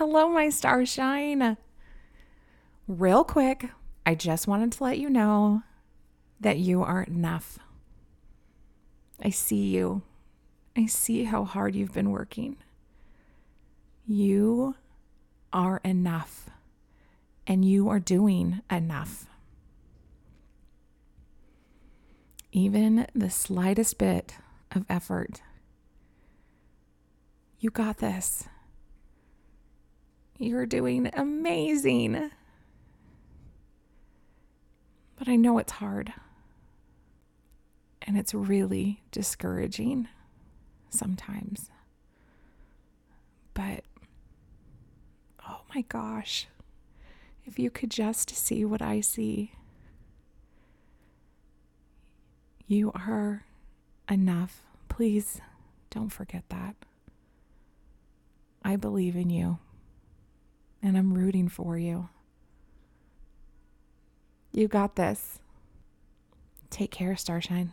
Hello, my starshine. Real quick, I just wanted to let you know that you are enough. I see you. I see how hard you've been working. You are enough, and you are doing enough. Even the slightest bit of effort. You got this. You're doing amazing. But I know it's hard. And it's really discouraging sometimes. But oh my gosh, if you could just see what I see, you are enough. Please don't forget that. I believe in you, and I'm rooting for you. You got this. Take care, Starshine.